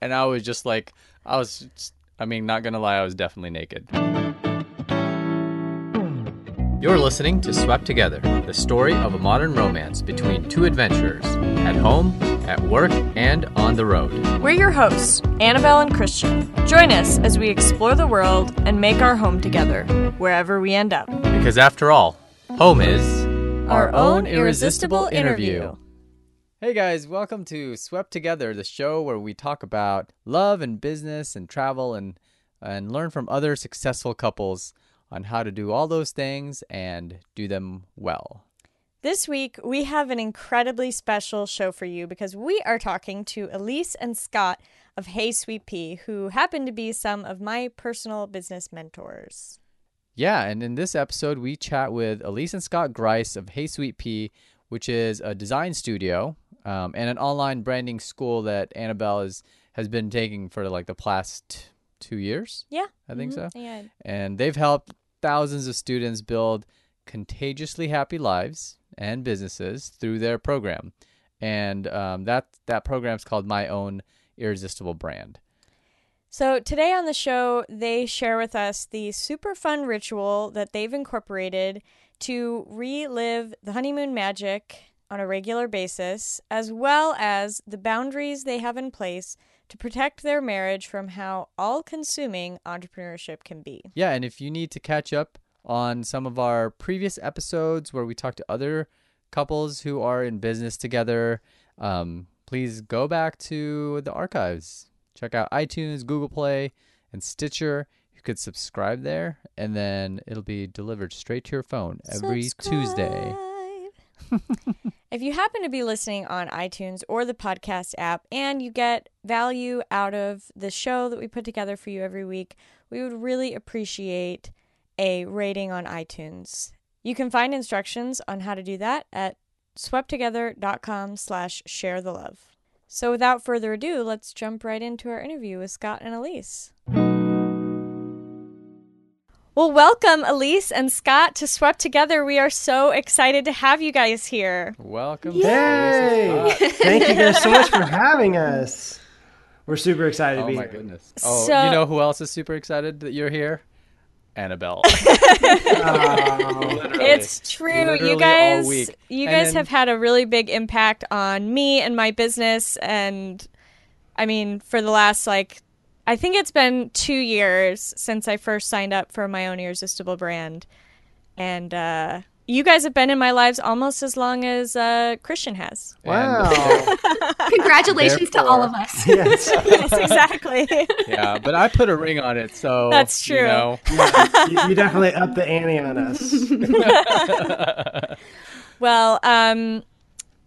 and I was just like, I was, I mean, not gonna lie, I was definitely naked. You're listening to Swept Together, the story of a modern romance between two adventurers at home, at work, and on the road. We're your hosts, Annabelle and Christian. Join us as we explore the world and make our home together, wherever we end up. Because after all, home is Our own irresistible interview. Hey guys, welcome to Swept Together, the show where we talk about love and business and travel and and learn from other successful couples on how to do all those things and do them well. This week, we have an incredibly special show for you because we are talking to Elise and Scott of Hey Sweet Pea, who happen to be some of my personal business mentors. Yeah, and in this episode, we chat with Elise and Scott Grice of Hey Sweet Pea, which is a design studio um, and an online branding school that Annabelle is, has been taking for like the past two years. Yeah. I think so. Yeah. And they've helped thousands of students build contagiously happy lives and businesses through their program. And um, that, that is called My Own Irresistible Brand. So, today on the show, they share with us the super fun ritual that they've incorporated to relive the honeymoon magic on a regular basis, as well as the boundaries they have in place to protect their marriage from how all consuming entrepreneurship can be. Yeah, and if you need to catch up on some of our previous episodes where we talk to other couples who are in business together, um, please go back to the archives. Check out iTunes, Google Play, and Stitcher. You could subscribe there, and then it'll be delivered straight to your phone every Tuesday. If you happen to be listening on iTunes or the podcast app and you get value out of the show that we put together for you every week, we would really appreciate a rating on iTunes. You can find instructions on how to do that at swepttogether.com slash share the love. So without further ado, let's jump right into our interview with Scott and Elise. Well, welcome, Elise and Scott, to Swept Together. We are so excited to have you guys here. Welcome. Yay! To Elise and Scott. Thank you guys so much for having us. We're super excited to oh be here. Oh my goodness. Oh, So- you know who else is super excited that you're here? Annabelle. Oh, It's true. Literally you guys you guys then- have had a really big impact on me and my business and I mean for the last like I think it's been 2 years since I first signed up for my own irresistible brand. And uh you guys have been in my lives almost as long as uh Christian has. wow. Congratulations to all of us. yes. yes, exactly. yeah, but I put a ring on it, so That's You true. know, Yeah, you, you definitely upped the ante on us. Well, um,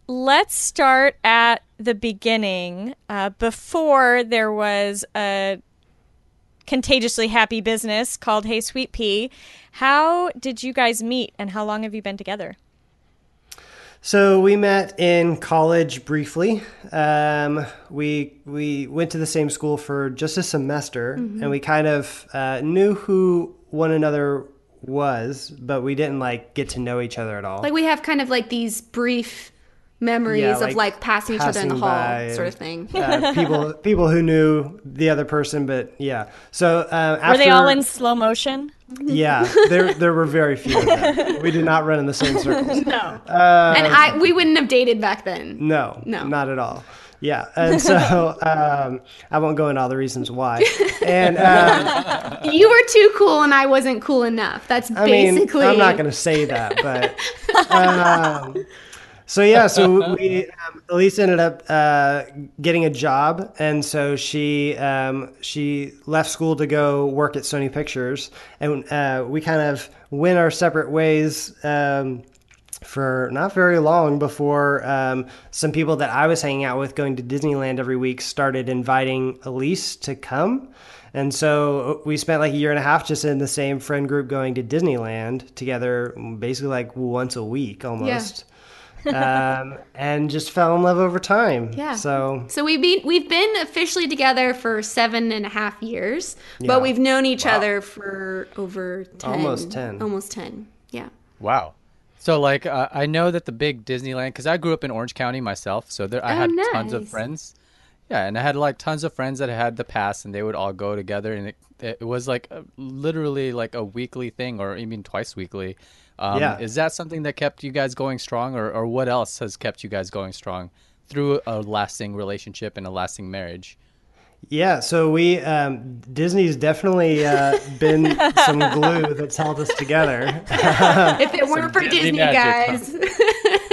let's start at the beginning. Uh, before there was a contagiously happy business called Hey Sweet Pea, how did you guys meet and how long have you been together? So we met in college briefly. Um, we we went to the same school for just a semester, and we kind of uh, knew who one another was, but we didn't like get to know each other at all. Like we have kind of like these brief memories Yeah, of like like passing each other in the hall, by sort of thing. uh, people people who knew the other person, but yeah. So uh, after, Were they all in slow motion? Yeah, there there were very few of them. We did not run in the same circles. No. and I we wouldn't have dated back then. No, No. not at all. Yeah, and so um, I won't go into all the reasons why. And um, You were too cool and I wasn't cool enough. That's I mean, basically I'm not going to say that, but um, so yeah, so we um, Elise ended up uh, getting a job, and so she um, she left school to go work at Sony Pictures, and uh, we kind of went our separate ways. Um, for not very long before um, some people that I was hanging out with going to Disneyland every week started inviting Elise to come. And so we spent like a year and a half just in the same friend group going to Disneyland together, basically like once a week almost. Um, and just fell in love over time. Yeah. So So we've been we've been officially together for seven and a half years, Yeah. but we've known each other for over ten, Almost 10. almost ten. Yeah. Wow. So like uh, I know that the big Disneyland because I grew up in Orange County myself, so there I Oh, had tons of friends Yeah, and I had like tons of friends that had the pass, and they would all go together, and it it was like a, literally like a weekly thing, or even twice weekly. Um, Yeah. Is that something that kept you guys going strong, or or what else has kept you guys going strong through a lasting relationship and a lasting marriage? Yeah, so we um, Disney's definitely uh, been some glue that's held us together. If it weren't for Disney Disney, magic, huh? guys.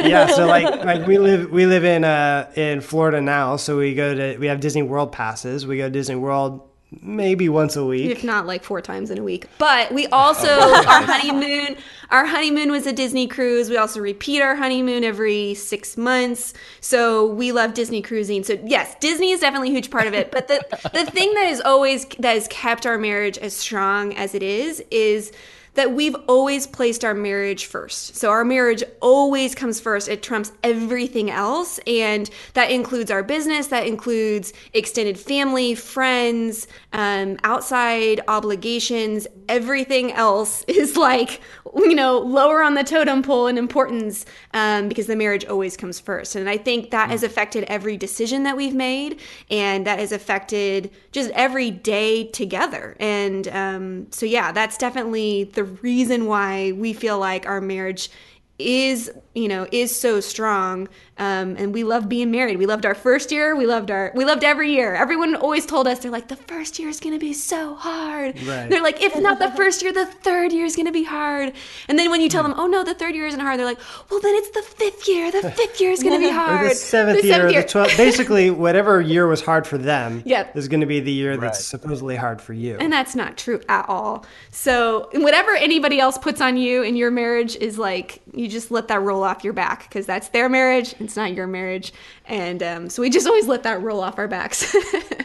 Yeah, so like like we live we live in uh in Florida now, so we go to we have Disney World passes. We go to Disney World maybe once a week. if not like four times in a week. But we also our honeymoon, our honeymoon was a Disney cruise. We also repeat our honeymoon every six months. So we love Disney cruising. So yes, Disney is definitely a huge part of it. But the the thing that is always that has kept our marriage as strong as it is is that we've always placed our marriage first. So our marriage always comes first. It trumps everything else. And that includes our business, that includes extended family, friends, um, outside obligations. Everything else is like, you know, lower on the totem pole in importance um, because the marriage always comes first. And I think that has affected every decision that we've made and that has affected just every day together. And um, so, yeah, that's definitely the reason why we feel like our marriage is you know is so strong um, and we love being married we loved our first year we loved our we loved every year everyone always told us they're like the first year is going to be so hard Right. they're like if not the first year the third year is going to be hard and then when you tell them oh no the third year isn't hard they're like well then it's the fifth year the fifth year is going to be Or hard the seventh year, or the twelfth. Basically, whatever year was hard for them Yep. is going to be the year that's supposedly hard for you. And that's not true at all. So, whatever anybody else puts on you in your marriage is like, you just let that roll off your back because that's their marriage. It's not your marriage. And um, so, we just always let that roll off our backs.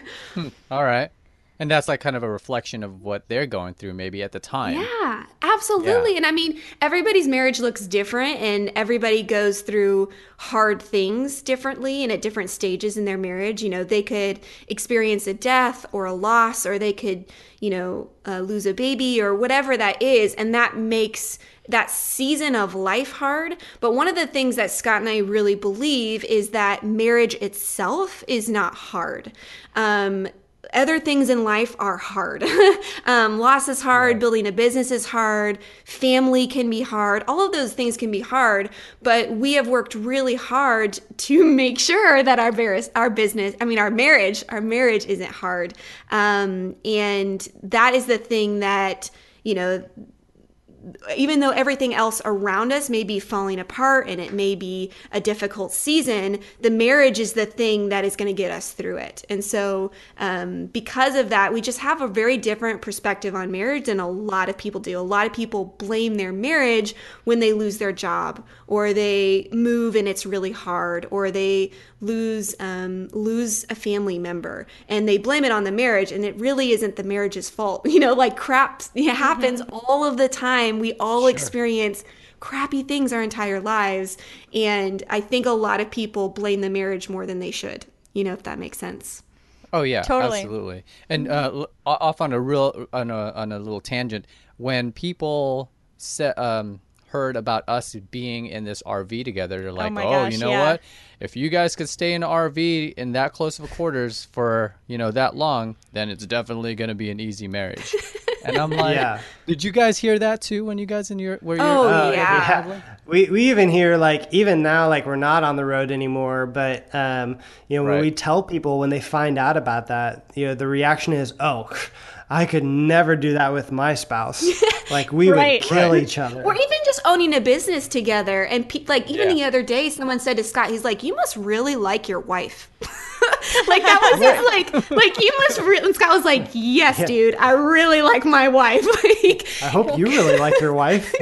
All right, and that's like kind of a reflection of what they're going through, maybe at the time. Yeah, absolutely. Yeah. And I mean, everybody's marriage looks different and everybody goes through hard things differently and at different stages in their marriage. You know, they could experience a death or a loss, or they could, you know, uh, lose a baby or whatever that is. And that makes that season of life hard. But one of the things that Scott and I really believe is that marriage itself is not hard. Um, other things in life are hard. um, loss is hard. Building a business is hard. Family can be hard. All of those things can be hard. But we have worked really hard to make sure that our bar- our business, I mean, our marriage, our marriage isn't hard. Um, and that is the thing that you know even though everything else around us may be falling apart and it may be a difficult season, the marriage is the thing that is going to get us through it. And so, um, because of that, we just have a very different perspective on marriage than a lot of people do. A lot of people blame their marriage when they lose their job, or they move and it's really hard, or they lose um, lose a family member, and they blame it on the marriage, and it really isn't the marriage's fault. You know, like crap it happens all of the time. We all experience crappy things our entire lives, and I think a lot of people blame the marriage more than they should. You know, if that makes sense. Oh yeah, Totally. absolutely. And uh, off on a real on a on a little tangent, when people set um, heard about us being in this RV together, they're like, my "Oh, gosh, you know yeah. what? If you guys could stay in an RV in that close of a quarters for you know that long, then it's definitely going to be an easy marriage." and I'm like, Yeah. "Did you guys hear that too when you guys in your where you're?" Oh, uh, yeah. Yeah. We, we even hear like even now like we're not on the road anymore but um you know when Right. we tell people when they find out about that you know the reaction is oh I could never do that with my spouse like we Right. would kill Right. each other Or even just owning a business together. And pe- like even Yeah. the other day, someone said to Scott, he's like, "You must really like your wife." like that was his like, like you must. Re-. And Scott was like, "Yes, dude, I really like my wife." like, I hope you really like your wife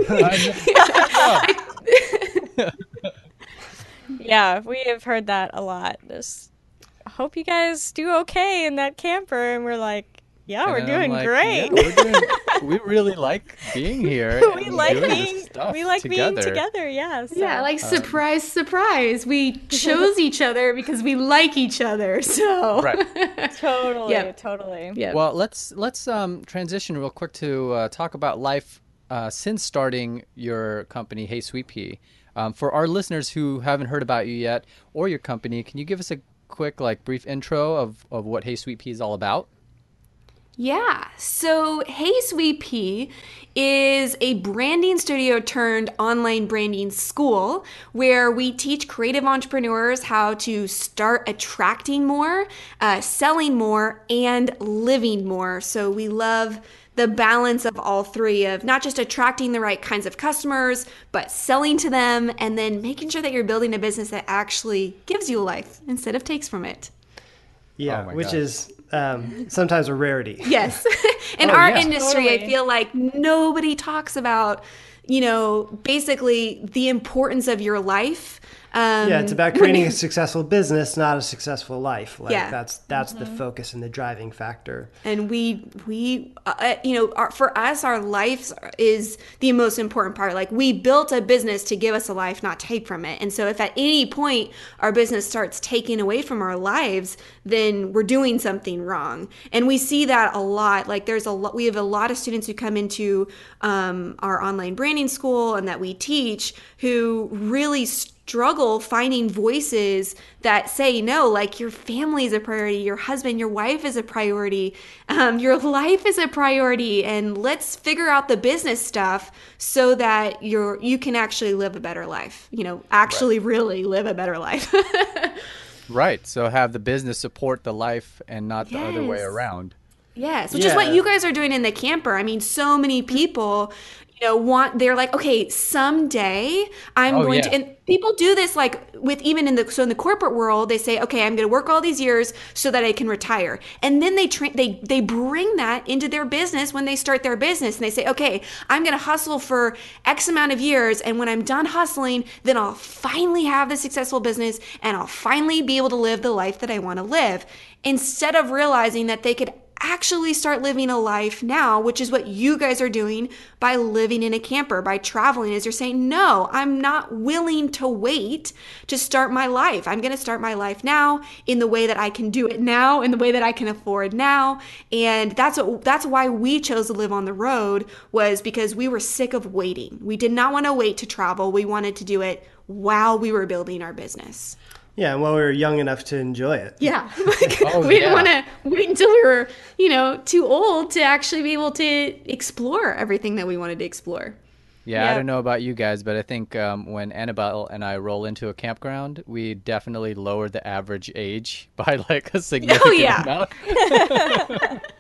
Yeah, we have heard that a lot. Just hope you guys do okay in that camper, and we're like, yeah, we're doing like, great. "Yeah, we're doing, we really like being here. we like being we like being together. together. Yeah, so. yeah, like surprise, surprise. We chose each other because we like each other. So Right. totally, Yep. totally. yeah. Well, let's let's um, transition real quick to uh, talk about life uh, since starting your company, Hey Sweet Pea. Um, for our listeners who haven't heard about you yet or your company, can you give us a quick, like, brief intro of, of what Hey Sweet Pea is all about? Yeah. So, Hey Sweet Pea is a branding studio turned online branding school where we teach creative entrepreneurs how to start attracting more, uh, selling more, and living more. So, we love the balance of all three of not just attracting the right kinds of customers, but selling to them and then making sure that you're building a business that actually gives you a life instead of takes from it. Yeah, Oh which gosh. is um, sometimes a rarity. Yes. In Oh, our yeah. industry, I feel like nobody talks about, you know, basically the importance of your life. Um, Yeah, it's about creating a successful business, not a successful life. Like Yeah. that's that's the focus and the driving factor. and we we uh, uh, you know our, for us our life is the most important part like we built a business to give us a life not take from it and so if at any point our business starts taking away from our lives then we're doing something wrong and we see that a lot like there's a lot we have a lot of students who come into um, our online branding school and that we teach who really struggle finding voices that say no like your family is a priority your husband your wife is a priority um, your life is a priority and let's figure out the business stuff so that you're you can actually live a better life you know actually really live a better life Right. So have the business support the life and not the other way around. Yes, which is what you guys are doing in the camper. I mean, so many people, you know, want they're like, okay, someday I'm Oh, going yeah. to and people do this like with even in the so in the corporate world, they say, okay, I'm going to work all these years so that I can retire. And then they train they they bring that into their business when they start their business and they say, okay, I'm going to hustle for X amount of years and when I'm done hustling, then I'll finally have the successful business and I'll finally be able to live the life that I want to live instead of realizing that they could actually start living a life now, which is what you guys are doing by living in a camper, by traveling, is you're saying, no, I'm not willing to wait to start my life. I'm going to start my life now in the way that I can do it now, in the way that I can afford now. And that's what, that's why we chose to live on the road was because we were sick of waiting. We did not want to wait to travel. We wanted to do it while we were building our business. Yeah, and while we were young enough to enjoy it. Yeah. Like, Oh, we yeah. didn't want to wait until we were, you know, too old to actually be able to explore everything that we wanted to explore. Yeah, I don't know about you guys, but I think um, when Annabelle and I roll into a campground, we definitely lower the average age by like a significant oh, yeah. amount.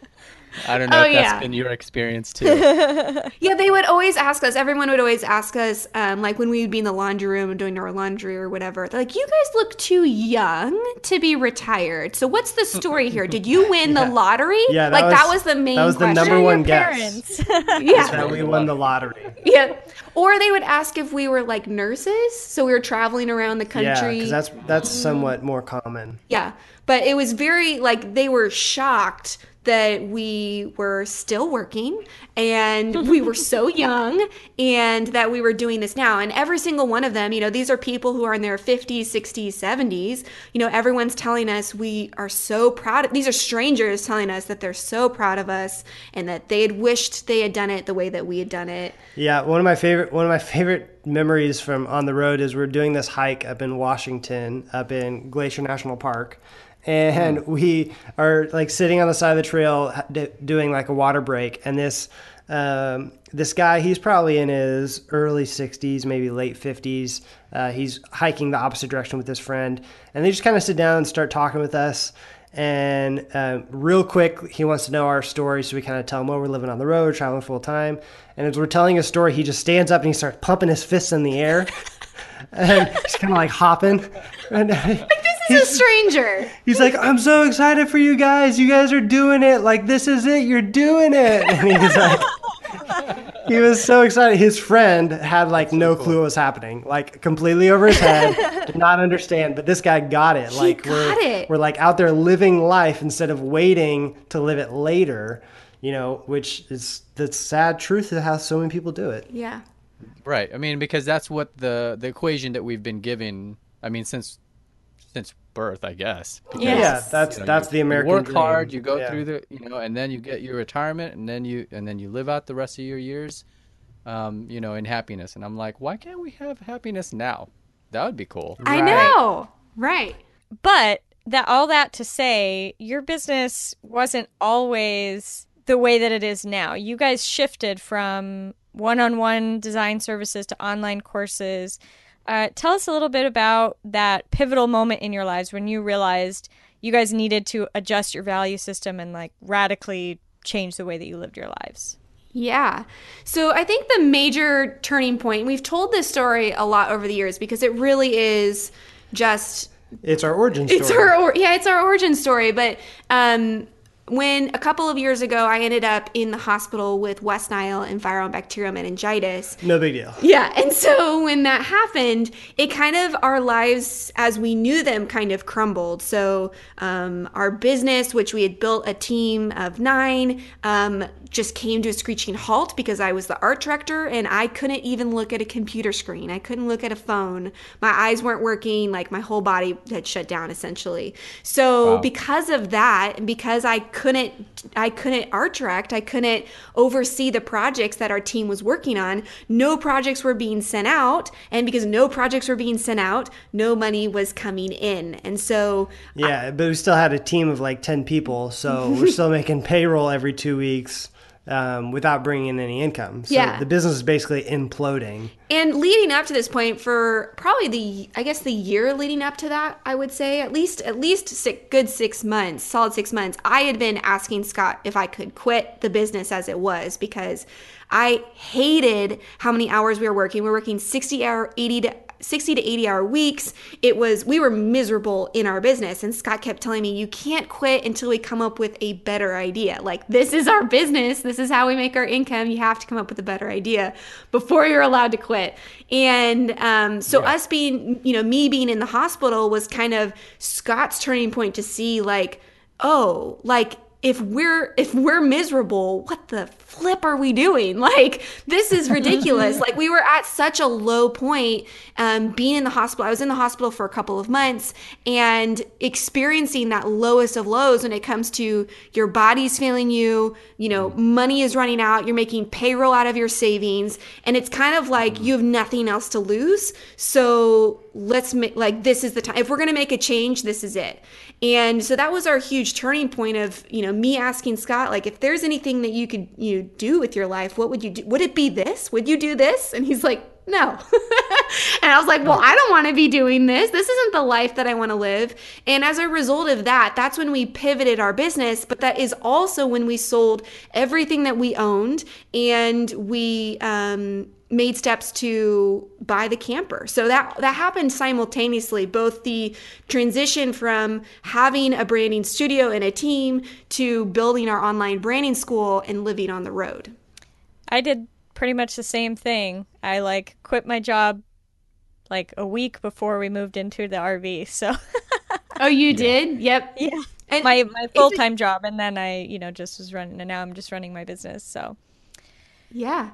I don't know Oh, if that's yeah. been your experience too. Yeah, they would always ask us, everyone would always ask us, um, like when we would be in the laundry room doing our laundry or whatever, they're like, you guys look too young to be retired. So what's the story here? Did you win the lottery? Yeah, that like that was- was the main that was the question. number Your one guess. Yeah. That we won the lottery. yeah. Or they would ask if we were like nurses. So we were traveling around the country. because that's that's somewhat more common. Yeah, but it was very like they were shocked that we were still working and we were so young and that we were doing this now. And every single one of them, you know, these are people who are in their 50s, 60s, 70s. You know, everyone's telling us we are so proud. Of, these are strangers telling us that they're so proud of us and that they had wished they had done it the way that we had done it. Yeah, one of my favorite one of my favorite memories from on the road is we're doing this hike up in Washington, up in Glacier National Park, and hmm. we are like sitting on the side of the trail ha- d- doing like a water break, and this um, this guy he's probably in his early 60s, maybe late 50s. Uh, he's hiking the opposite direction with his friend, and they just kind of sit down and start talking with us. And uh, real quick, he wants to know our story, so we kind of tell him, "Oh, we're living on the road, traveling full time." And as we're telling his story, he just stands up and he starts pumping his fists in the air, and he's kind of like hopping. And This is a stranger. he's like, "I'm so excited for you guys! You guys are doing it! Like this is it! You're doing it!" And he was like, he was so excited. His friend had like no clue what was happening, like completely over his head, did not understand. But this guy got it. Like we're it. we're like out there living life instead of waiting to live it later. You know, which is the sad truth of how so many people do it. Yeah. Right. I mean, because that's what the the equation that we've been given. I mean, since since birth, I guess. Because, Yeah, that's you know, that's you- the American. You work dream. hard. You go Yeah. through the, you know, and then you get your retirement, and then you and then you live out the rest of your years, um, you know, in happiness. And I'm like, why can't we have happiness now? That would be cool. I know. Right. But that all that to say, your business wasn't always the way that it is now. You guys shifted from one-on-one design services to online courses. Uh, tell us a little bit about that pivotal moment in your lives when you realized you guys needed to adjust your value system and like radically change the way that you lived your lives. Yeah. So I think the major turning point, we've told this story a lot over the years because it really is just It's our origin story. it's our or, yeah, it's our origin story, but um when a couple of years ago I ended up in the hospital with West Nile and viral bacterial meningitis. no big deal. Yeah, and so when that happened, it kind of our lives as we knew them kind of crumbled. So um, our business, which we had built a team of nine, um, just came to a screeching halt because I was the art director and I couldn't even look at a computer screen. I couldn't look at a phone. My eyes weren't working. Like my whole body had shut down essentially. So Wow. because of that, and because I couldn't, I couldn't art direct. I couldn't oversee the projects that our team was working on. No projects were being sent out, and because no projects were being sent out, no money was coming in. And so Yeah, but we still had a team of like 10 people, so we're still making payroll every two weeks um, without bringing in any income. So Yeah. the business is basically imploding. And leading up to this point, for probably the I guess the year leading up to that, I would say at least at least six, good six months, solid six months. I had been asking Scott if I could quit the business as it was because I hated how many hours we were working. We were working sixty hour, eighty to 60 to 80 hour weeks. It was, we were miserable in our business. And Scott kept telling me, you can't quit until we come up with a better idea. Like, this is our business. This is how we make our income. You have to come up with a better idea before you're allowed to quit. And um, so, us being, you know, me being in the hospital was kind of Scott's turning point to see, like, oh, like, if we're if we're miserable what the flip are we doing? Like this is ridiculous. Like we were at such a low point um, being in the hospital i was in the hospital for a couple of months and experiencing that lowest of lows when it comes to your body's failing you you know money is running out you're making payroll out of your savings and it's kind of like you have nothing else to lose. So let's make like this is the time if we're going to make a change this is it and so that was our huge turning point of you know me asking scott like if there's anything that you could you know, do with your life what would you do would it be this? Would you do this? And he's like no. And i was like well i don't want to be doing this. This isn't the life that i want to live. And as a result of that that's when we pivoted our business. But that is also when we sold everything that we owned and we um made steps to buy the camper. So that that happened simultaneously, both the transition from having a branding studio and a team to building our online branding school and living on the road. I did pretty much the same thing. I like quit my job like a week before we moved into the RV. So Oh, you did? Yep. yeah, And my my full time job, and then I you know just was running, and now I'm just running my business. So yeah.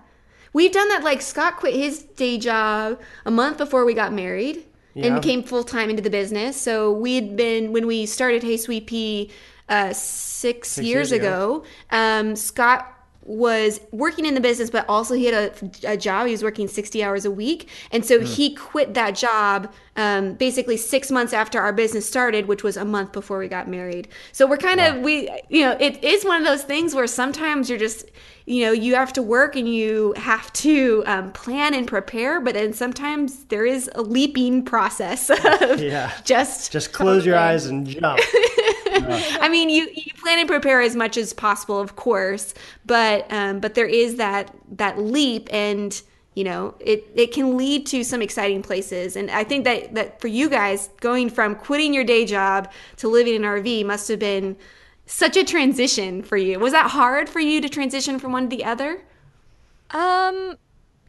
We've done that like Scott quit his day job a month before we got married Yeah. and came full time into the business. So we had been when we started Hey Sweet Pea uh, six, years, years ago. Um, Scott was working in the business, but also he had a, a job. He was working sixty hours a week, and so he quit that job um, basically six months after our business started, which was a month before we got married. So we're kind of we you know it is one of those things where sometimes you're just you know you have to work and you have to um, plan and prepare, but then sometimes there is a leaping process of Yeah. just Just close your eyes and jump. I mean, you, you plan and prepare as much as possible, of course, but um, but there is that that leap, and you know, it it can lead to some exciting places. And I think that that for you guys, going from quitting your day job to living in an RV must have been such a transition for you. Was that hard for you to transition from one to the other? Um,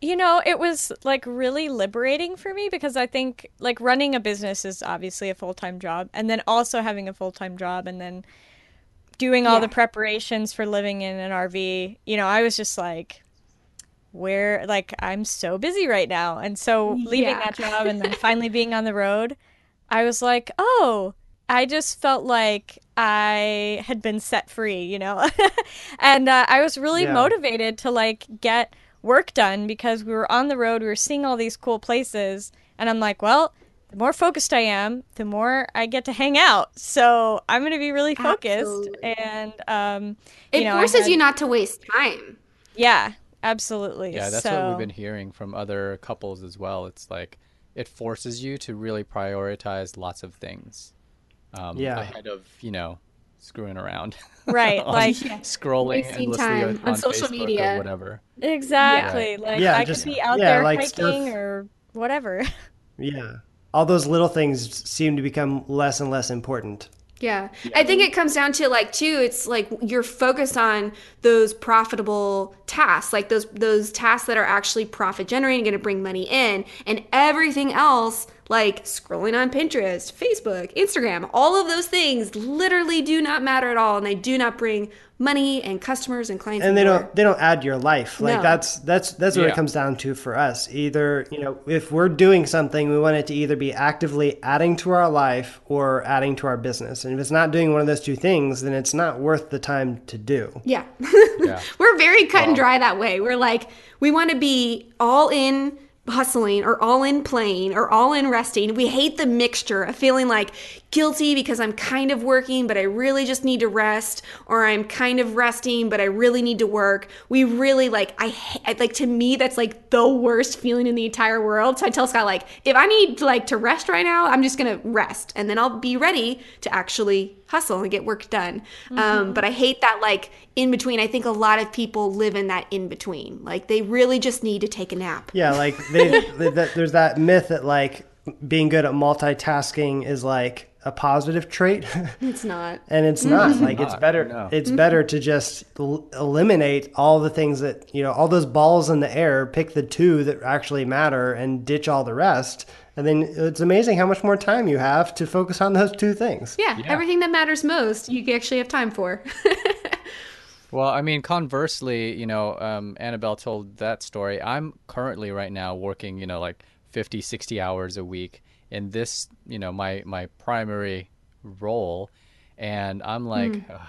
you know, it was like really liberating for me because I think like running a business is obviously a full time job, and then also having a full time job, and then doing all Yeah. the preparations for living in an RV. You know, I was just like, where like I'm so busy right now, and so leaving Yeah. that job and then finally being on the road, I was like, oh. I just felt like I had been set free, you know? and uh, I was really Yeah. motivated to like get work done because we were on the road, we were seeing all these cool places, and I'm like, well, the the more focused I am, the more I get to hang out. So I'm going to be really focused, Absolutely. and um, It you know, forces had- you not to waste time. Yeah, absolutely. Yeah, that's so, what we've been hearing from other couples as well. It's like it forces you to really prioritize lots of things um, Yeah. ahead of you know screwing around, Right, like scrolling Wasting endlessly time on, on social Facebook media. or whatever. exactly. Like Yeah, I just- could be out yeah, there like hiking stuff- or whatever. Yeah. All those little things seem to become less and less important. Yeah. I think it comes down to like too it's like you're focused on those profitable tasks, like those those tasks that are actually profit generating going to bring money in and everything else like scrolling on Pinterest, Facebook, Instagram, all of those things literally do not matter at all and they do not bring money and customers and clients and they the door. don't they don't add your life like No. that's that's that's what Yeah. it comes down to for us either you know if we're doing something we want it to either be actively adding to our life or adding to our business and if it's not doing one of those two things then it's not worth the time to do Yeah. Yeah. We're very cut and dry that way. We're like, we want to be all in hustling or all in playing or all in resting. We hate the mixture of feeling like guilty because I'm kind of working, but I really just need to rest, or I'm kind of resting, but I really need to work. We really like, I I- like to me, that's like the worst feeling in the entire world. So I tell Scott, like, if I need like to rest right now, I'm just to rest and then I'll be ready to actually hustle and get work done. Um, but I hate that like in between. I think a lot of people live in that in between. Like they really just need to take a nap. yeah like they, they that, there's that myth that like being good at multitasking is like a positive trait It's not. and it's not like it's better no. it's better to just el- eliminate all the things that you know all those balls in the air pick the two that actually matter and ditch all the rest and then it's amazing how much more time you have to focus on those two things Yeah, everything that matters most, you actually have time for. Well, I mean, conversely, you know, um, Annabelle told that story. I'm currently right now working, you know, like 50, 60 hours a week in this, you know, my my primary role, and I'm like, "Ugh,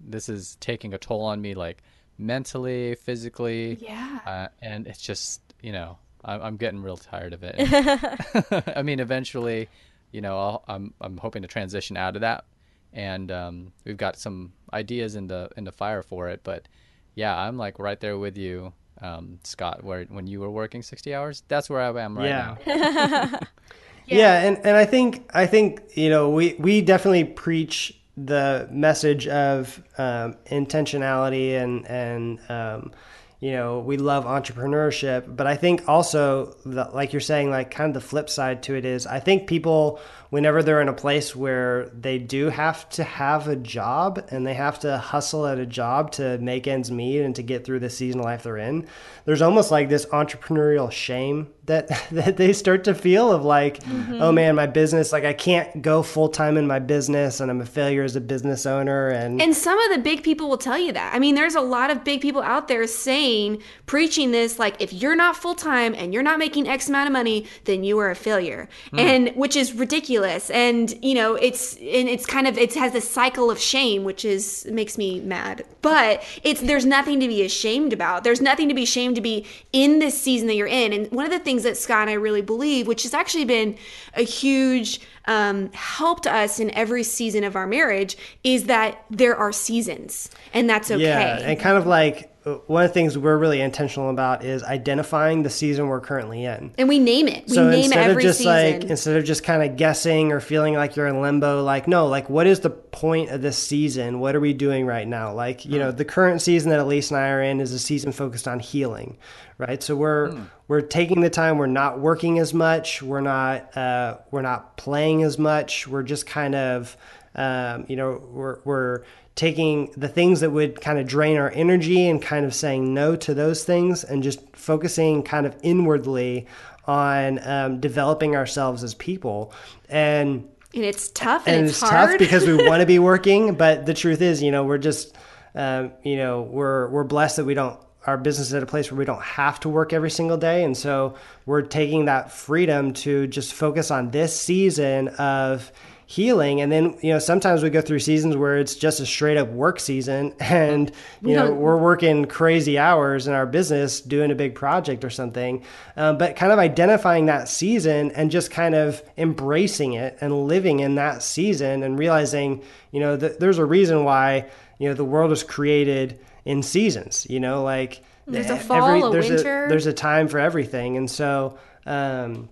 this is taking a toll on me, like mentally, physically, yeah. uh, and it's just, you know, I'm, I'm getting real tired of it. I mean, eventually, you know, I'll, I'm I'm hoping to transition out of that, and um, we've got some ideas in the in the fire for it. But yeah, I'm like right there with you, um, Scott. Where when you were working 60 hours, that's where I am right Yeah. now. Yeah, and, and I think I think you know we we definitely preach the message of um, intentionality and and um, you know we love entrepreneurship, but I think also like you're saying, like kind of the flip side to it is I think people whenever they're in a place where they do have to have a job and they have to hustle at a job to make ends meet and to get through the season of life they're in, there's almost like this entrepreneurial shame that that they start to feel of like, mm-hmm. oh man, my business, like I can't go full time in my business and I'm a failure as a business owner and, And some of the big people will tell you that. I mean, there's a lot of big people out there saying, preaching this, like, if you're not full time and you're not making X amount of money, then you are a failure. Hmm. And which is ridiculous. And, you know, it's, and it's kind of, it has this cycle of shame, which is, makes me mad. But it's, there's nothing to be ashamed about. There's nothing to be ashamed to be in this season that you're in. And one of the things that Scott and I really believe, which has actually been a huge, um, help to us in every season of our marriage is that there are seasons and that's okay. yeah, and kind of like one of the things we're really intentional about is identifying the season we're currently in. and we name it. We so name instead every of just season. like instead of just kind of guessing or feeling like you're in limbo like no like what is the point of this season? What are we doing right now? Like you know the current season that elise and i are in is a season focused on healing right? So we're we're taking the time. We're not working as much. We're not uh, we're not playing as much. We're just kind of um, you know we're, we're taking the things that would kind of drain our energy and kind of saying no to those things and just focusing kind of inwardly on um, developing ourselves as people. And and it's tough and, and it's, it's, tough because we want to be working but the truth is you know we're just um, you know we're we're blessed that we don't our business is at a place where we don't have to work every single day. And so we're taking that freedom to just focus on this season of healing. And then you know sometimes we go through seasons where it's just a straight up work season and you know we're working crazy hours in our business doing a big project or something. Um, but kind of identifying that season and just kind of embracing it and living in that season and realizing you know that there's a reason why you know the world was created in seasons you know like There's a fall, a there's winter. a there's a time for everything. And so um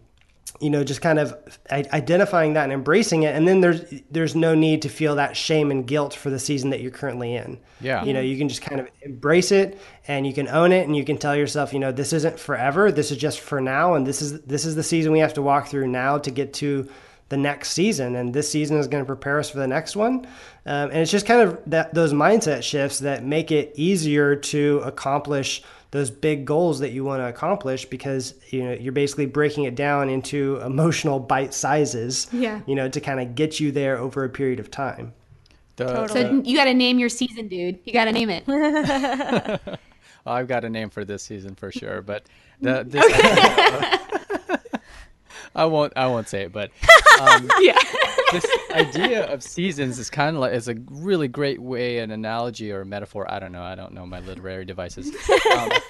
you know just kind of identifying that and embracing it. And then there's there's no need to feel that shame and guilt for the season that you're currently in. Yeah. you know you can just kind of embrace it and you can own it and you can tell yourself you know this isn't forever. This is just for now. And this is this is the season we have to walk through now to get to the next season. And this season is going to prepare us for the next one. Um, and it's just kind of that those mindset shifts that make it easier to accomplish those big goals that you want to accomplish because you know you're basically breaking it down into emotional bite sizes Yeah. you know to kind of get you there over a period of time The- Totally. So you got to name your season, dude. You got to name it. well, I've got a name for this season for sure, but the this, uh, I won't I won't say it, but um, yeah. this idea of seasons is kind of like is a really great way, an analogy or a metaphor. I don't know. I don't know my literary devices. Um,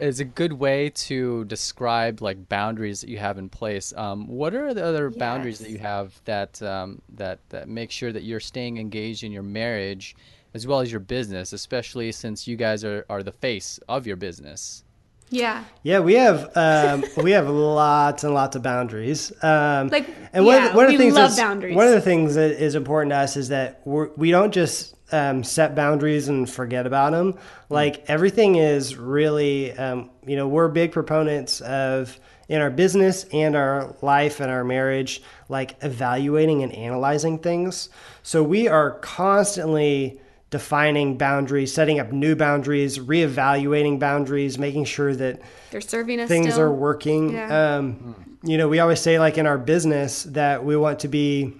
is a good way to describe like boundaries that you have in place. Um, what are the other boundaries that you have that um, that that make sure that you're staying engaged in your marriage as well as your business, especially since you guys are, are the face of your business? Yeah. Yeah, we have um, we have lots and lots of boundaries. Um, Like, and one, yeah, of the, one of we the things love boundaries. One of the things that is important to us is that we're, we don't just um, set boundaries and forget about them. Like everything is really, um, you know, we're big proponents of in our business and our life and our marriage, like evaluating and analyzing things. So we are constantly defining boundaries, setting up new boundaries, reevaluating boundaries, making sure that They're serving us things still. are working. Yeah. Um, you know, we always say like in our business that we want to be,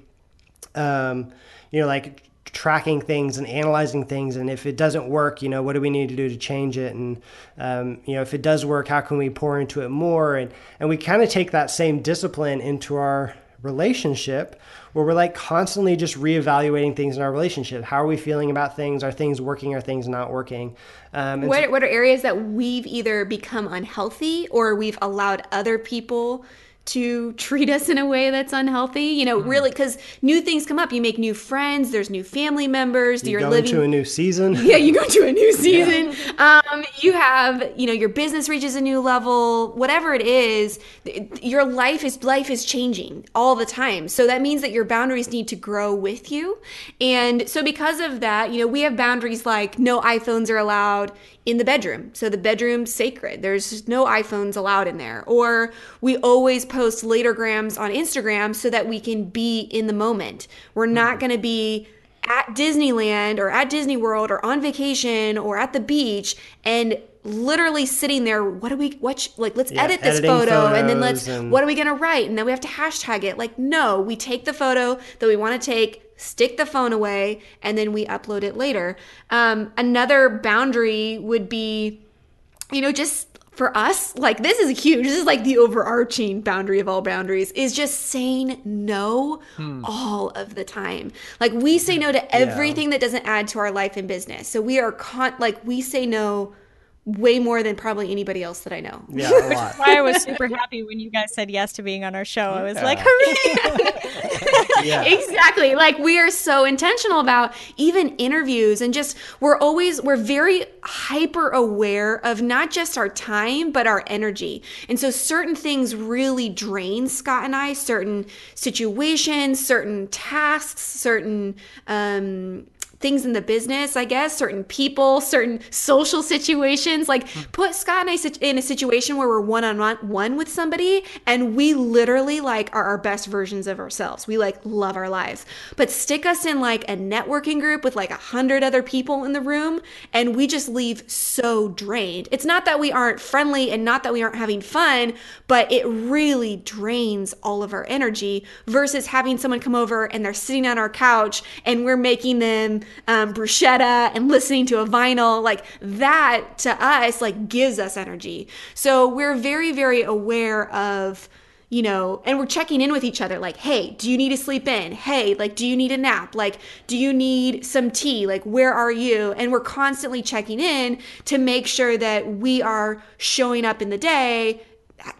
um, you know, like tracking things and analyzing things. And if it doesn't work, you know, what do we need to do to change it? And, um, you know, if it does work, how can we pour into it more? And, and we kind of take that same discipline into our relationship where we're like constantly just reevaluating things in our relationship. How are we feeling about things? Are things working? Are things not working? Um, and so- What, what are areas that we've either become unhealthy or we've allowed other people to treat us in a way that's unhealthy? You know, Hmm. really, because new things come up. You make new friends, there's new family members, you you're go living into a new season. yeah, you go to a new season. Um, you have, you know, your business reaches a new level. Whatever it is, your life is life is changing all the time. So that means that your boundaries need to grow with you. And so because of that, you know, we have boundaries like no iPhones are allowed in the bedroom. So the bedroom's sacred. There's no iPhones allowed in there. Or we always post latergrams on Instagram so that we can be in the moment. We're not going to be at Disneyland or at Disney World or on vacation or at the beach and literally sitting there what do we what sh- like let's Yeah, edit this photo and then let's and- what are we going to write? And then we have to hashtag it. Like no we take the photo that we want to take stick the phone away and then we upload it later. Um, another boundary would be you know, just for us, like this is huge. This is like the overarching boundary of all boundaries is just saying no hmm. all of the time. Like we say no to everything that doesn't add to our life and business. So we are con like we say no way more than probably anybody else that I know. Yeah, a lot. Why I was super happy when you guys said yes to being on our show. I was like, Yeah. hooray! Exactly. Like we are so intentional about even interviews and just we're always we're very hyper aware of not just our time but our energy. And so certain things really drain scott and i certain situations certain tasks certain um things in the business, I guess, certain people, certain social situations. Like hmm. put Scott and I in a situation where we're one on one with somebody and we literally like are our best versions of ourselves. We like love our lives. But stick us in like a networking group with like a hundred other people in the room and we just leave so drained. It's not that we aren't friendly and not that we aren't having fun, but it really drains all of our energy versus having someone come over and they're sitting on our couch and we're making them um, bruschetta and listening to a vinyl like that to us like gives us energy so we're very very aware of you know, and we're checking in with each other like, hey, do you need to sleep in? Hey, like, do you need a nap? Like, do you need some tea? Like, where are you? And we're constantly checking in to make sure that we are showing up in the day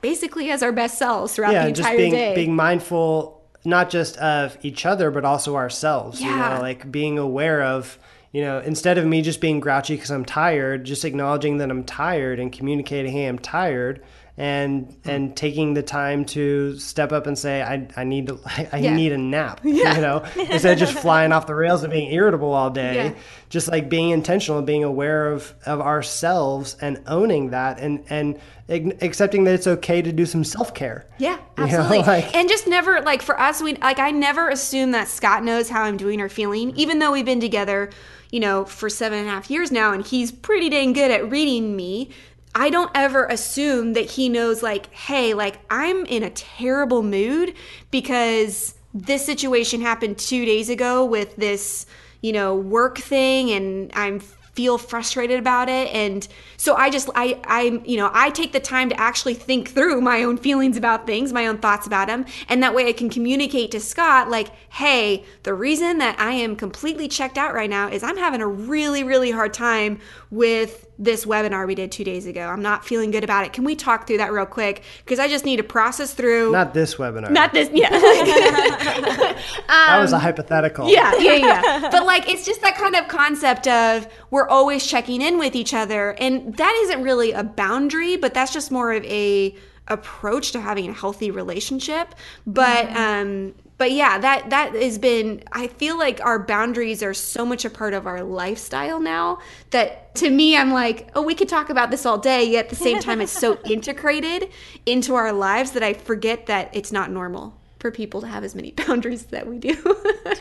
basically as our best selves throughout yeah, the just entire being day. being mindful not just of each other but also ourselves. You Yeah. know, like being aware of you know, instead of me just being grouchy because I'm tired, just acknowledging that I'm tired and communicating, hey, I'm tired, and hmm. and taking the time to step up and say, I, I need to, I, Yeah. need a nap. You know, instead of just flying off the rails and being irritable all day, Yeah. just like being intentional, and being aware of of ourselves and owning that, and and accepting that it's okay to do some self care. Yeah, You know, absolutely. like- and just never like for us, we like I never assume that Scott knows how I'm doing or feeling, mm-hmm. even though we've been together, you know, for seven and a half years now, and he's pretty dang good at reading me. I don't ever assume that he knows like, hey, like I'm in a terrible mood because this situation happened two days ago with this, you know, work thing, and I'm feel frustrated about it. And so i just i i you know i take the time to actually think through my own feelings about things my own thoughts about them and that way i can communicate to scott like hey the reason that i am completely checked out right now is i'm having a really really hard time with this webinar we did two days ago i'm not feeling good about it can we talk through that real quick because i just need to process through Not this webinar. not this yeah that was a hypothetical. Yeah, yeah, yeah. but like it's just that kind of concept of we're always checking in with each other and that isn't really a boundary, but that's just more of a approach to having a healthy relationship. But um but yeah, that that has been I feel like our boundaries are so much a part of our lifestyle now that to me I'm like, oh, we could talk about this all day, yet at the same time it's so integrated into our lives that I forget that it's not normal for people to have as many boundaries that we do.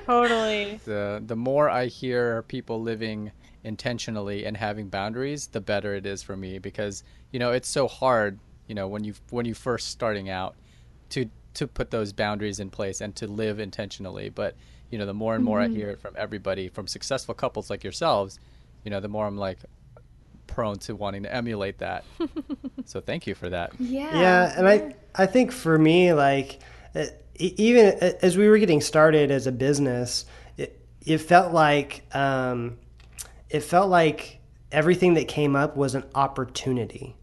Totally. The the more I hear people living intentionally and having boundaries, the better it is for me because you know it's so hard. You know when you when you first starting out to to put those boundaries in place and to live intentionally. But you know the more and more I hear it from everybody, from successful couples like yourselves, you know the more I'm like prone to wanting to emulate that. so thank you for that. Yeah. Yeah, and I I think for me like uh, e- even as we were getting started as a business, it it felt like um, it felt like everything that came up was an opportunity,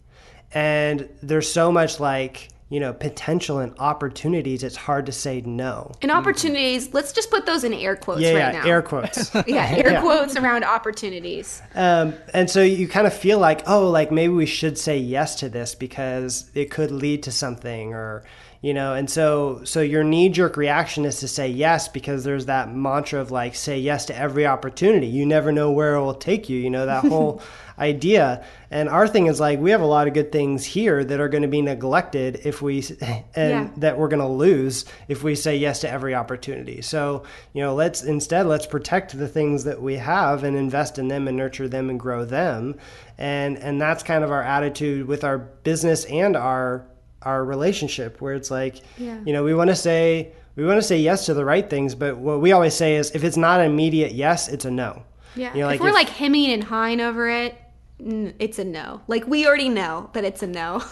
and there's so much like you know potential and opportunities. It's hard to say no. And opportunities, let's just put those in air quotes Yeah, right yeah, now. air quotes. yeah, air Yeah. quotes around opportunities. Um, and so you kind of feel like, oh, like maybe we should say yes to this because it could lead to something, or you know. And so, so your knee jerk reaction is to say yes because there's that mantra of like, say yes to every opportunity. You never know where it will take you. You know that whole idea. And our thing is like, we have a lot of good things here that are going to be neglected if we, and Yeah. that we're going to lose if we say yes to every opportunity. So, you know, let's instead let's protect the things that we have and invest in them and nurture them and grow them. And and that's kind of our attitude with our business and our our relationship where it's like, Yeah. you know, we want to say we want to say yes to the right things, but what we always say is if it's not an immediate yes, it's a no. Yeah. You know, if we're if- like hemming and hawing over it, it's a no. Like we already know that it's a no.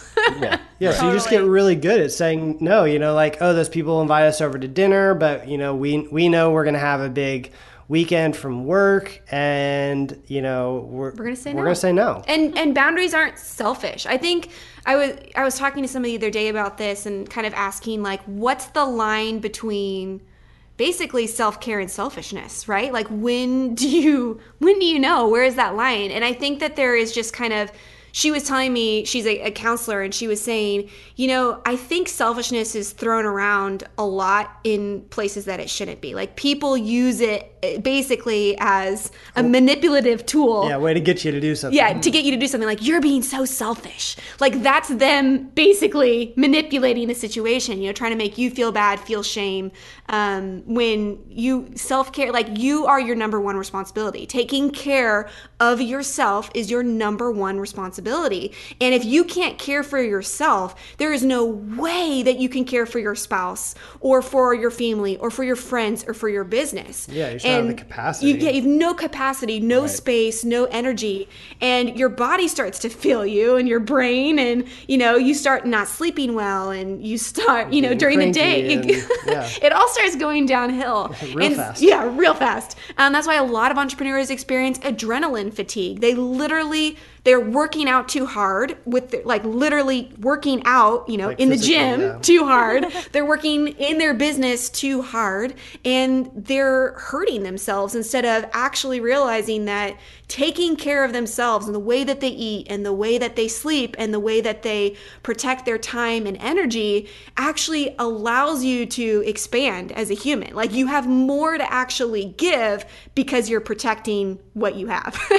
Yeah, so you just get really good at saying no. You know, like oh, those people invite us over to dinner, but you know, we we know we're gonna have a big weekend from work, and you know, we're We're gonna say we're no. gonna say no. and and boundaries aren't selfish i think i was i was talking to somebody the other day about this and kind of asking like what's the line between basically self-care and selfishness right like when do you when do you know where is that line and i think that there is just kind of she was telling me she's a, a counselor and she was saying you know i think selfishness is thrown around a lot in places that it shouldn't be like people use it basically as a manipulative tool Yeah, way to get you to do something. yeah, to get you to do something like you're being so selfish. Like that's them basically manipulating the situation, you know, trying to make you feel bad, feel shame. Um, when you self care, like you are your number one responsibility. Taking care of yourself is your number one responsibility. And if you can't care for yourself, there is no way that you can care for your spouse or for your family or for your friends or for your business. Yeah, you're And- the capacity. You, yeah, you have no capacity, no Right. space, no energy, and your body starts to fail you, and your brain, and you know, you start not sleeping well, and you start, you know, during the day, and- yeah. it all starts going downhill Real And- fast. Yeah, real fast. Um, that's why a lot of entrepreneurs experience adrenaline fatigue. They literally they're working out too hard with their, like literally working out, you know, Like in the gym yeah. too hard. they're working in their business too hard and they're hurting themselves instead of actually realizing that taking care of themselves and the way that they eat and the way that they sleep and the way that they protect their time and energy actually allows you to expand as a human. Like you have more to actually give because you're protecting what you have.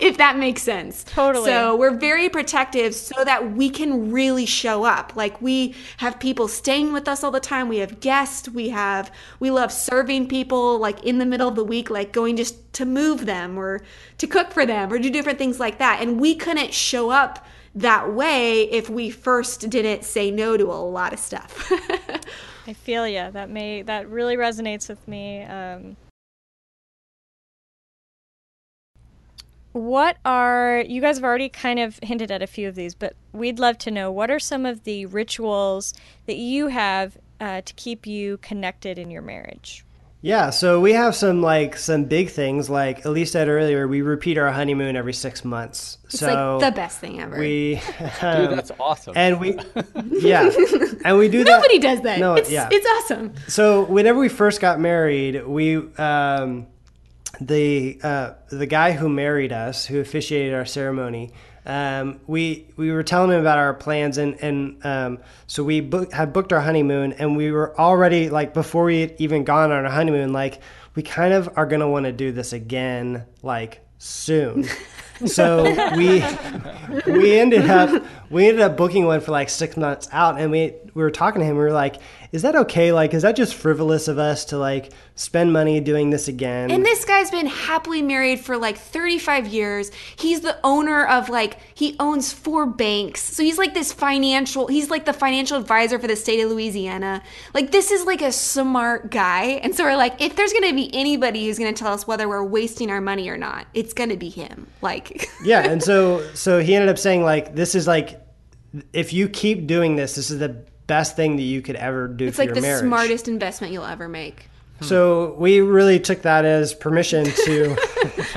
if that makes sense. Totally. So we're very protective so that we can really show up. Like we have people staying with us all the time. We have guests. We have we love serving people like in the middle of the week, like going just to move them or to cook for them or do different things like that. And we couldn't show up that way if we first didn't say no to a lot of stuff. I feel ya. That may that really resonates with me. Um, what are you guys have already kind of hinted at a few of these, but we'd love to know what are some of the rituals that you have uh, to keep you connected in your marriage. Yeah, so we have some like some big things. Like Elise said earlier, we repeat our honeymoon every six months. it's so like the best thing ever. we Dude, um, that's awesome. and we yeah, and we do that. Nobody does that. No, it's, yeah. it's awesome. So whenever we first got married, we um, the uh, the guy who married us, who officiated our ceremony, um, we we were telling him about our plans, and and um, so we book, had booked our honeymoon, and we were already like before we had even gone on our honeymoon, like we kind of are gonna want to do this again, like soon. so we we ended up we ended up booking one for like six months out and we we were talking to him we were like is that okay like is that just frivolous of us to like spend money doing this again And this guy's been happily married for like 35 years. He's the owner of like, he owns four banks. So he's like this financial, he's like the financial advisor for the state of Louisiana. Like, this is like a smart guy. And so we're like, if there's going to be anybody who's going to tell us whether we're wasting our money or not, it's going to be him. Like, yeah and so so he ended up saying like this is like if you keep doing this this is the best thing that you could ever do it's for like your the marriage smartest investment you'll ever make. so we really took that as permission to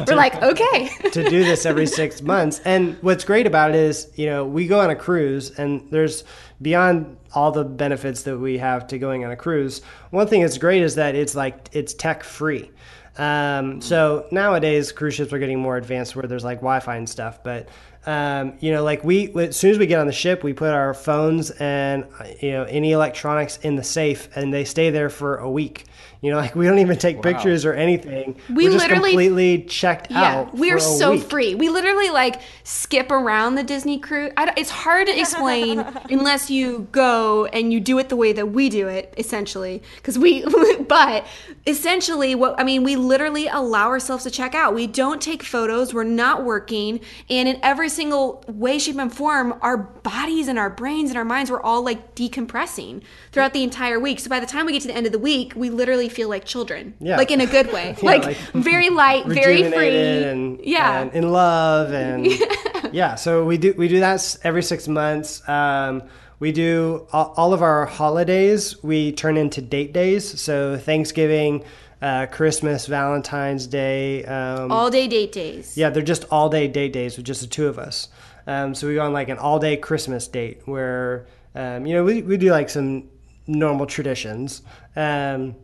We're like, okay. to do this every six months. And what's great about it is, you know, we go on a cruise, and there's beyond all the benefits that we have to going on a cruise. One thing that's great is that it's like it's tech free. Um, so nowadays, cruise ships are getting more advanced where there's like Wi-Fi and stuff. But um, you know, like we as soon as we get on the ship, we put our phones and you know any electronics in the safe, and they stay there for a week. You know, like we don't even take pictures or anything. We We're just literally- completely checked Yeah, out. we're so week. free. We literally like skip around the Disney cruise. It's hard to explain unless you go and you do it the way that we do it, essentially. Because we, but essentially, what I mean, we literally allow ourselves to check out. We don't take photos. We're not working, and in every single way, shape, and form, our bodies and our brains and our minds were all like decompressing throughout the entire week. So by the time we get to the end of the week, we literally feel like children, Yeah. like in a good way, Yeah, like, like very light, very free, and yeah. and in love and yeah. So we do we do that every six months. Um, we do all, all of our holidays. We turn into date days. So Thanksgiving, uh, Christmas, Valentine's Day. Um, all day date days. yeah, they're just all day date days with just the two of us. Um, so we go on like an all day Christmas date where, um, you know, we, we do like some normal traditions. Um,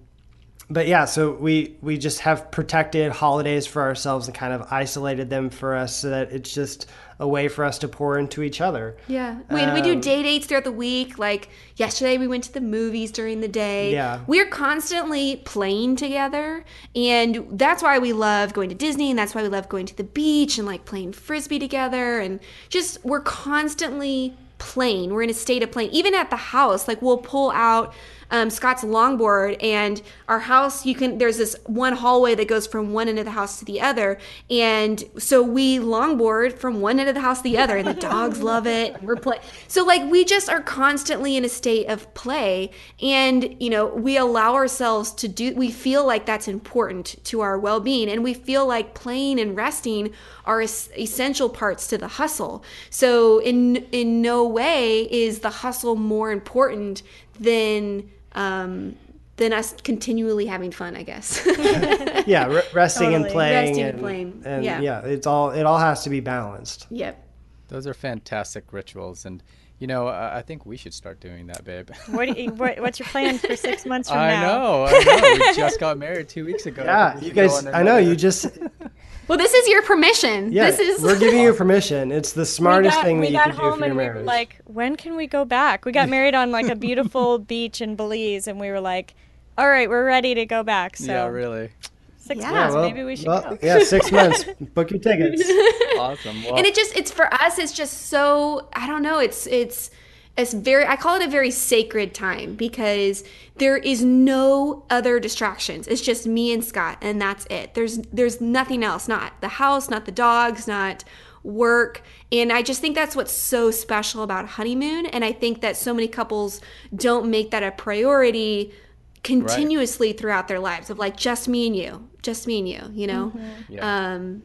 but yeah, so we, we just have protected holidays for ourselves and kind of isolated them for us so that it's just a way for us to pour into each other. Yeah. We, we do Um, day dates throughout the week. Like yesterday, we went to the movies during the day. Yeah. We're constantly playing together. And that's why we love going to Disney. And that's why we love going to the beach and like playing frisbee together. And just, we're constantly playing. We're in a state of playing. Even at the house, like we'll pull out um, Scott's longboard, and our house. You can there's this one hallway that goes from one end of the house to the other, and so we longboard from one end of the house to the other, and the dogs love it. We're play so like we just are constantly in a state of play, and you know we allow ourselves to do. We feel like that's important to our well being, and we feel like playing and resting are es- essential parts to the hustle. So in in no way is the hustle more important than um, than us continually having fun. I guess. Yeah, re- resting and playing. Resting and, and playing. and Yeah. yeah, it's all it all has to be balanced. yep. Those are fantastic rituals, and you know, I I think we should start doing that, babe. What, you, what what's your plan for six months from I now? know, I know. We just got married two weeks ago. Yeah, you guys. I know you just. Well, this is your permission. Yeah, this is we're giving you permission. It's the smartest got, thing we that you got could do home for your and we were like, when can we go back? We got married on like a beautiful beach in Belize, and we were like, all right, we're ready to go back. So Yeah, really. six Yeah. months, well, maybe we should well, go. Yeah, six months. Book your tickets. Awesome. Well, and it just it's for us it's just so i don't know it's it's it's very i call it a very sacred time because there is no other distractions. It's just me and scott and that's it. There's there's nothing else not the house not the dogs not work. And i just think that's what's so special about honeymoon and i think that so many couples don't make that a priority continuously throughout their lives of like just me and you just me and you you know? Yeah. um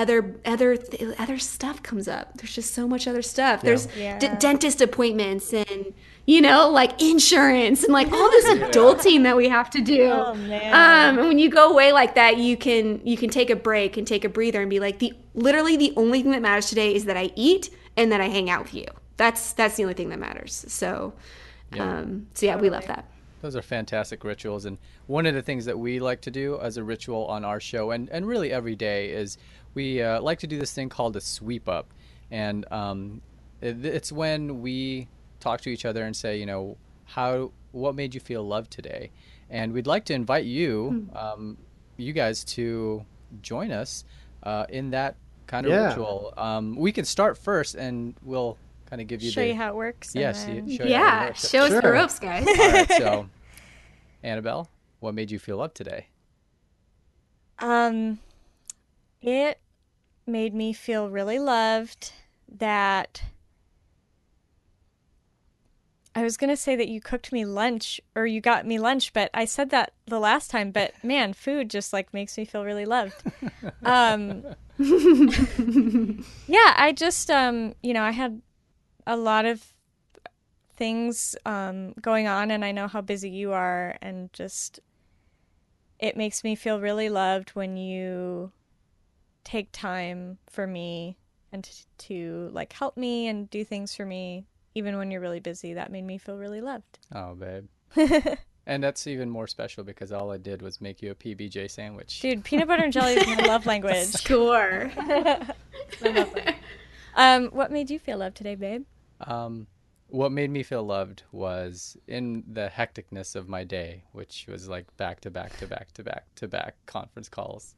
other other other stuff comes up. There's just so much other stuff. There's Yeah. d- dentist appointments and you know like insurance and like all this adulting that we have to do. Oh, man. um and when you go away like that you can you can take a break and take a breather and be like the literally the only thing that matters today is that i eat and that i hang out with you. That's that's the only thing that matters. So um so yeah we love that. Those are fantastic rituals. And one of the things that we like to do as a ritual on our show, and, and really every day, is we uh, like to do this thing called a sweep up. And um, it, it's when we talk to each other and say, you know, how what made you feel loved today? And we'd like to invite you, um, you guys, to join us uh, in that kind of Yeah. ritual. Um, we can start first, and we'll kind of give you Show the you how it works. yes, then- you- show you yeah works. show us the ropes guys All right, so Annabelle, what made you feel loved today? Um, it made me feel really loved that I was gonna say that you cooked me lunch or you got me lunch, but I said that the last time. But man, food just like makes me feel really loved. Um, yeah, I just um, you know, I had a lot of things um going on, and I know how busy you are, and just it makes me feel really loved when you take time for me and to, to like help me and do things for me even when you're really busy that made me feel really loved Oh, babe. and that's even more special because all I did was make you a PBJ sandwich. dude peanut butter and jelly is my love language score um what made you feel loved today babe Um, what made me feel loved was in the hecticness of my day, which was like back to back to back to back to back conference calls.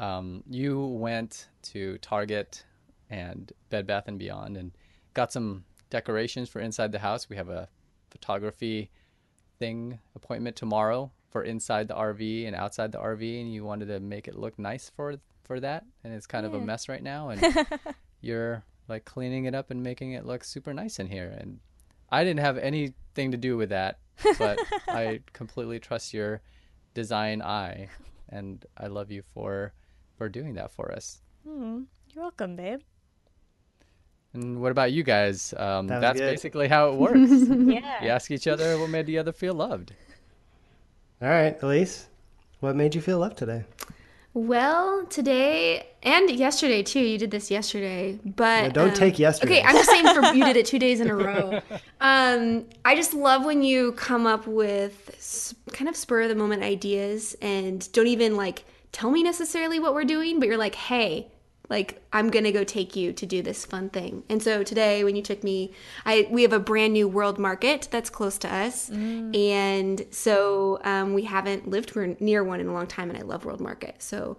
Um, you went to Target and Bed Bath and Beyond and got some decorations for inside the house. We have a photography thing appointment tomorrow for inside the RV and outside the RV, and you wanted to make it look nice for for that. And it's kind of a mess right now, and you're like cleaning it up and making it look super nice in here. And I didn't have anything to do with that, but I completely trust your design eye, and I love you for for doing that for us. Hmm, you're welcome babe And what about you guys? Um, That that's good. basically how it works. yeah you ask each other what made the other feel loved. All right, Elise, what made you feel loved today? Well, today and yesterday too. You did this yesterday, but Yeah, don't um, take yesterday. Okay, I'm just saying for you did it two days in a row. Um, I just love when you come up with s- kind of spur of the moment ideas and don't even like tell me necessarily what we're doing, but you're like, hey. Like I'm gonna go take you to do this fun thing, and so today when you took me, I we have a brand new World Market that's close to us, and so um, we haven't lived near one in a long time, and I love World Market. So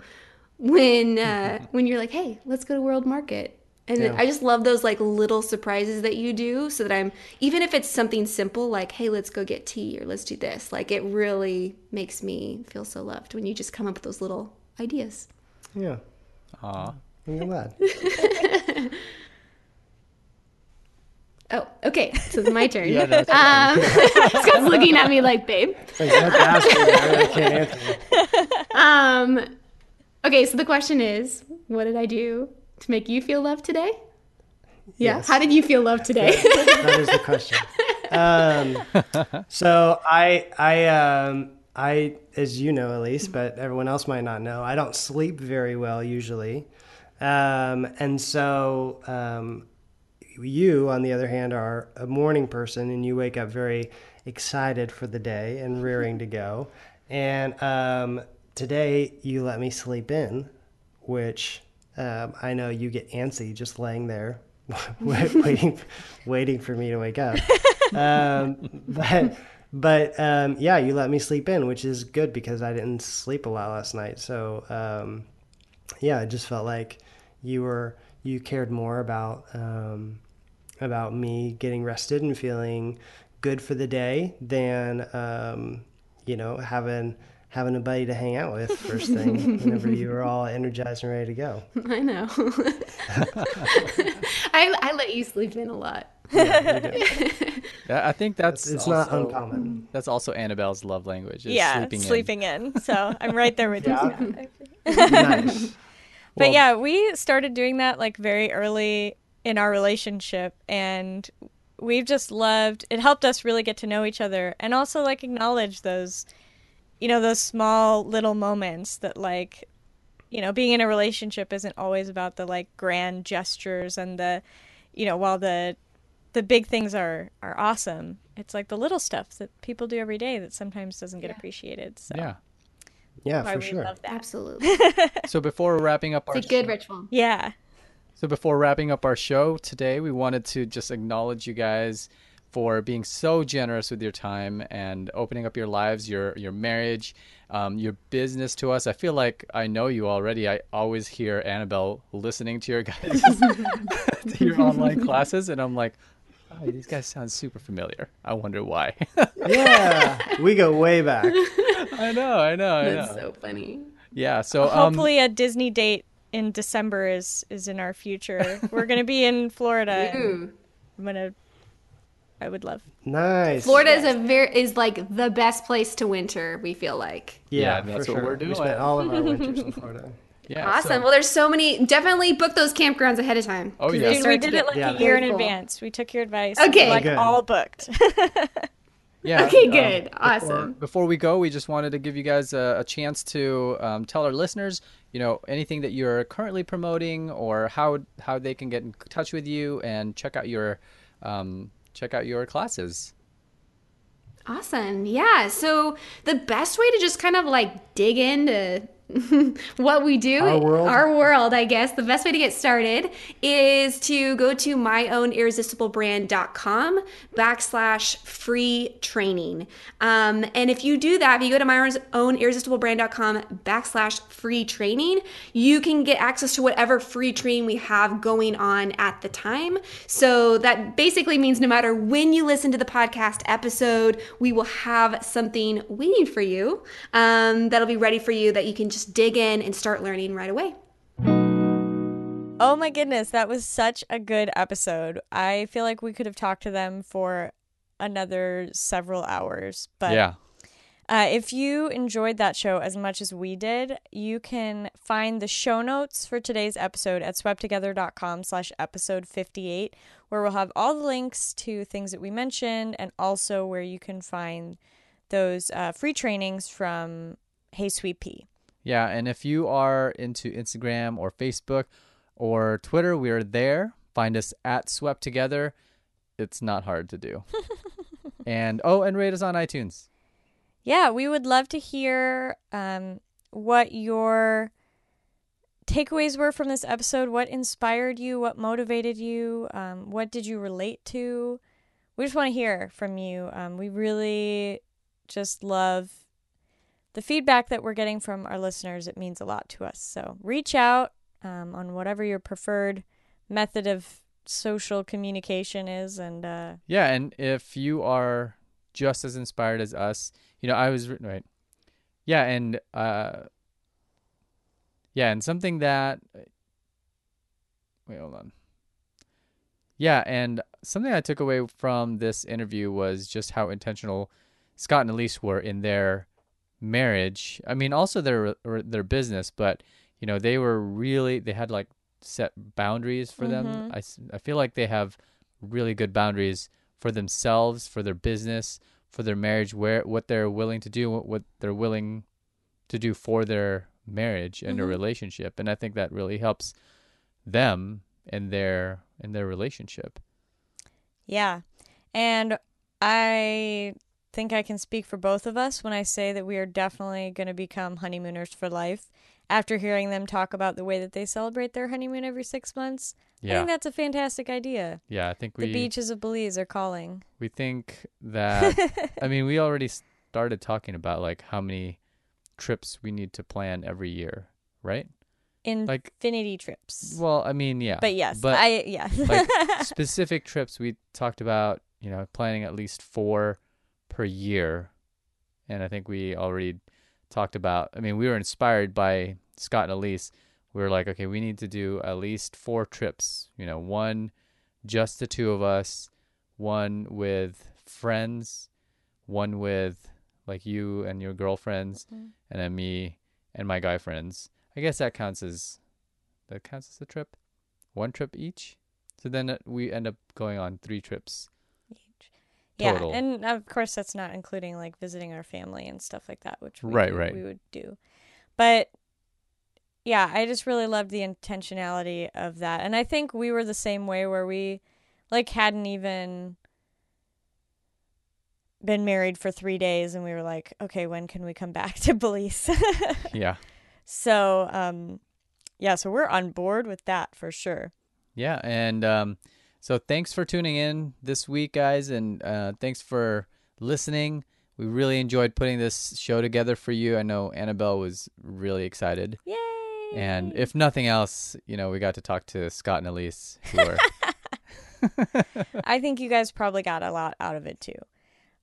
when uh, when you're like, "Hey, let's go to World Market," And Yeah. I just love those like little surprises that you do so that I'm even if it's something simple like hey let's go get tea or let's do this like it really makes me feel so loved when you just come up with those little ideas. Yeah. Aw. I'm glad. Oh, okay. So it's my turn. Yeah, no, um, Scott's looking at me like, babe. Like, you have to ask me, I can't answer. Um, okay, so the question is, what did I do to make you feel loved today? Yeah. Yes. How did you feel loved today? that is the question. Um, so I, I, um, I, as you know, Elise, but everyone else might not know, I don't sleep very well usually, um, and so um, you, on the other hand, are a morning person, and you wake up very excited for the day and rearing to go. And um, today, you let me sleep in, which um, I know you get antsy just laying there, waiting, waiting for me to wake up. Um, but but um, yeah, you let me sleep in, which is good because I didn't sleep a lot last night. So um, yeah, it just felt like you were you cared more about um, about me getting rested and feeling good for the day than um, you know having having a buddy to hang out with first thing whenever you were all energized and ready to go. I know. I, I let you sleep in a lot. Yeah, I think that's It's not uncommon. That's also Annabelle's love language. Is yeah, sleeping, sleeping, in. in. So I'm right there with Yeah. you. nice. But Well- yeah, we started doing that like very early in our relationship and we've just loved it helped us really get to know each other and also like acknowledge those you know those small little moments that like you know being in a relationship isn't always about the like grand gestures and the you know while the the big things are are awesome it's like the little stuff that people do every day that sometimes doesn't get appreciated so Yeah. Yeah, why for sure. love that Absolutely. So before wrapping up our It's a good show- ritual. yeah So before wrapping up our show today, we wanted to just acknowledge you guys for being so generous with your time and opening up your lives, your your marriage, um, your business to us. I feel like I know you already. I always hear Annabelle listening to your guys to your online classes, and I'm like, oh, these guys sound super familiar. I wonder why. Yeah, we go way back. I know, I know, I That's know. so funny. Yeah. So um, Hopefully, a Disney date in December is is in our future. We're gonna be in Florida. Ooh. I'm gonna. I would love. Nice. Florida is a very is like the best place to winter. We feel like. Yeah, Yeah, that's for what sure. we're doing. We spent all of our winters in Florida. yeah. Awesome. so- well, there's so many. Definitely book those campgrounds ahead of time. Oh, 'cause yeah. Dude, we did it like yeah, a year in very advance. We took your advice. Okay. Like Good. all booked. Yeah. Okay, um, good. before- Awesome. Before we go, we just wanted to give you guys a, a chance to um, tell our listeners, you know, anything that you're currently promoting or how how they can get in touch with you and check out your um, check out your classes. Awesome. Yeah. So the best way to just kind of like dig into what we do, Our world. our world, I guess, the best way to get started is to go to myownirresistiblebrand.com backslash free training. Um, and if you do that, if you go to myownirresistiblebrand.com backslash free training, you can get access to whatever free training we have going on at the time. So that basically means no matter when you listen to the podcast episode, we will have something waiting for you um, that'll be ready for you that you can just dig in and start learning right away. Oh my goodness, that was such a good episode. I feel like we could have talked to them for another several hours. But yeah. Uh, if you enjoyed that show as much as we did, you can find the show notes for today's episode at sweptogether.com slash episode 58, where we'll have all the links to things that we mentioned and also where you can find those uh, free trainings from Hey Sweet Pea. Yeah, and if you are into Instagram or Facebook or Twitter, we are there. Find us at Swept Together. It's not hard to do. and oh, and rate us on iTunes. Yeah, we would love to hear um, what your takeaways were from this episode. What inspired you? What motivated you? Um, what did you relate to? We just want to hear from you. Um, we really just love the feedback that we're getting from our listeners. It means a lot to us. So reach out um, on whatever your preferred method of social communication is and uh Yeah, and if you are just as inspired as us, you know, I was right. Yeah, and uh yeah, and something that wait, hold on. Yeah, and something I took away from this interview was just how intentional Scott and Elise were in their marriage. I mean, also their their business, but you know, they were really they had like set boundaries for them. I I, feel like they have really good boundaries for themselves, for their business, for their marriage, where what they're willing to do, what, what they're willing to do for their marriage and their Mhm. relationship, and I think that really helps them in their in their relationship. Yeah. And I think I can speak for both of us when I say that we are definitely going to become honeymooners for life. After hearing them talk about the way that they celebrate their honeymoon every six months, I think that's a fantastic idea. yeah. I think we. The beaches of Belize are calling. we think that I mean we already started talking about like how many trips we need to plan every year, right? In Like, Infinity trips. well, I mean, yeah, but yes, but I yeah. like specific trips we talked about you know planning at least four per year. And i think we already talked about i mean we were inspired by scott and elise. We were like okay we need to do at least four trips you know one just the two of us one with friends one with like you and your girlfriends Mhm. and then me and my guy friends. I guess that counts as that counts as a trip? One trip each? So then uh, we end up going on three trips total. Yeah, and of course that's not including like visiting our family and stuff like that, which we, Right, right. we would do. But yeah, I just really loved the intentionality of that, and I think we were the same way where we like hadn't even been married for three days, and we were like, okay, when can we come back to Belize? yeah so, um, yeah, so we're on board with that for sure. Yeah, and um, so thanks for tuning in this week, guys, and uh, thanks for listening. We really enjoyed putting this show together for you. I know Annabelle was really excited, Yay! and if nothing else, you know, we got to talk to Scott and Elise, I think you guys probably got a lot out of it too.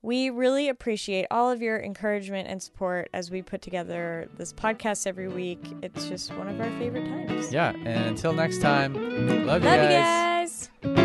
We really appreciate all of your encouragement and support as we put together this podcast every week. It's just one of our favorite times. yeah. And until next time, love, you guys. you guys.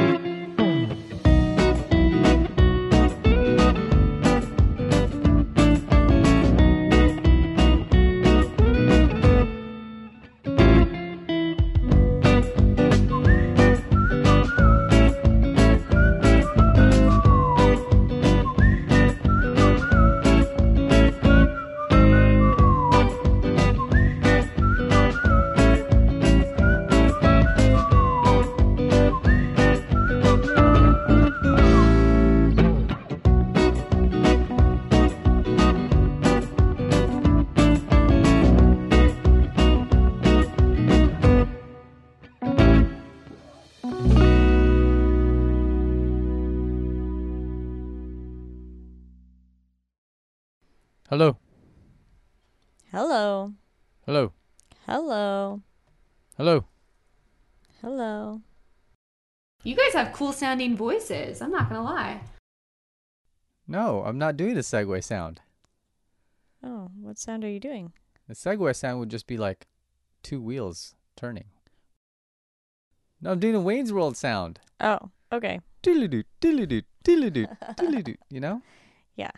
Hello. hello, Hello. hello. Hello. You guys have cool sounding voices. I'm not gonna lie. No, I'm not doing the Segway sound. Oh, what sound are you doing? The Segway sound would just be like two wheels turning. No, I'm doing the Wayne's World sound. Oh, okay. Diddly-doo, diddly-doo, diddly-doo, diddly-doo, You know? Yeah.